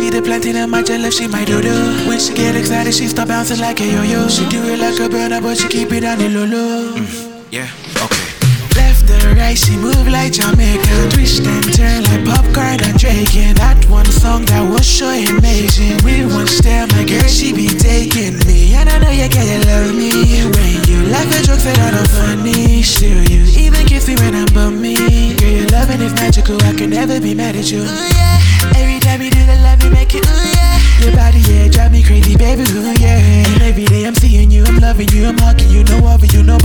it planted in my left, she might do do. When she get excited, she start bouncing like a yo-yo. She do it like a burner, but she keep it on the low low. Mm, yeah, okay. Left and right, she move like Jamaica. Twist and turn like Popcaan and Drake. And that one song that was so amazing. With one step, my girl, she be taking me. And I know you get you love me. When you laugh at jokes that are not funny. Still, you even kiss me when I'm bumming. Girl, your loving is magical. I can never be mad at you. Ooh, yeah. Every time you do the crazy, yeah. And every day I'm seeing you, I'm loving you, I'm hugging you, no other you, no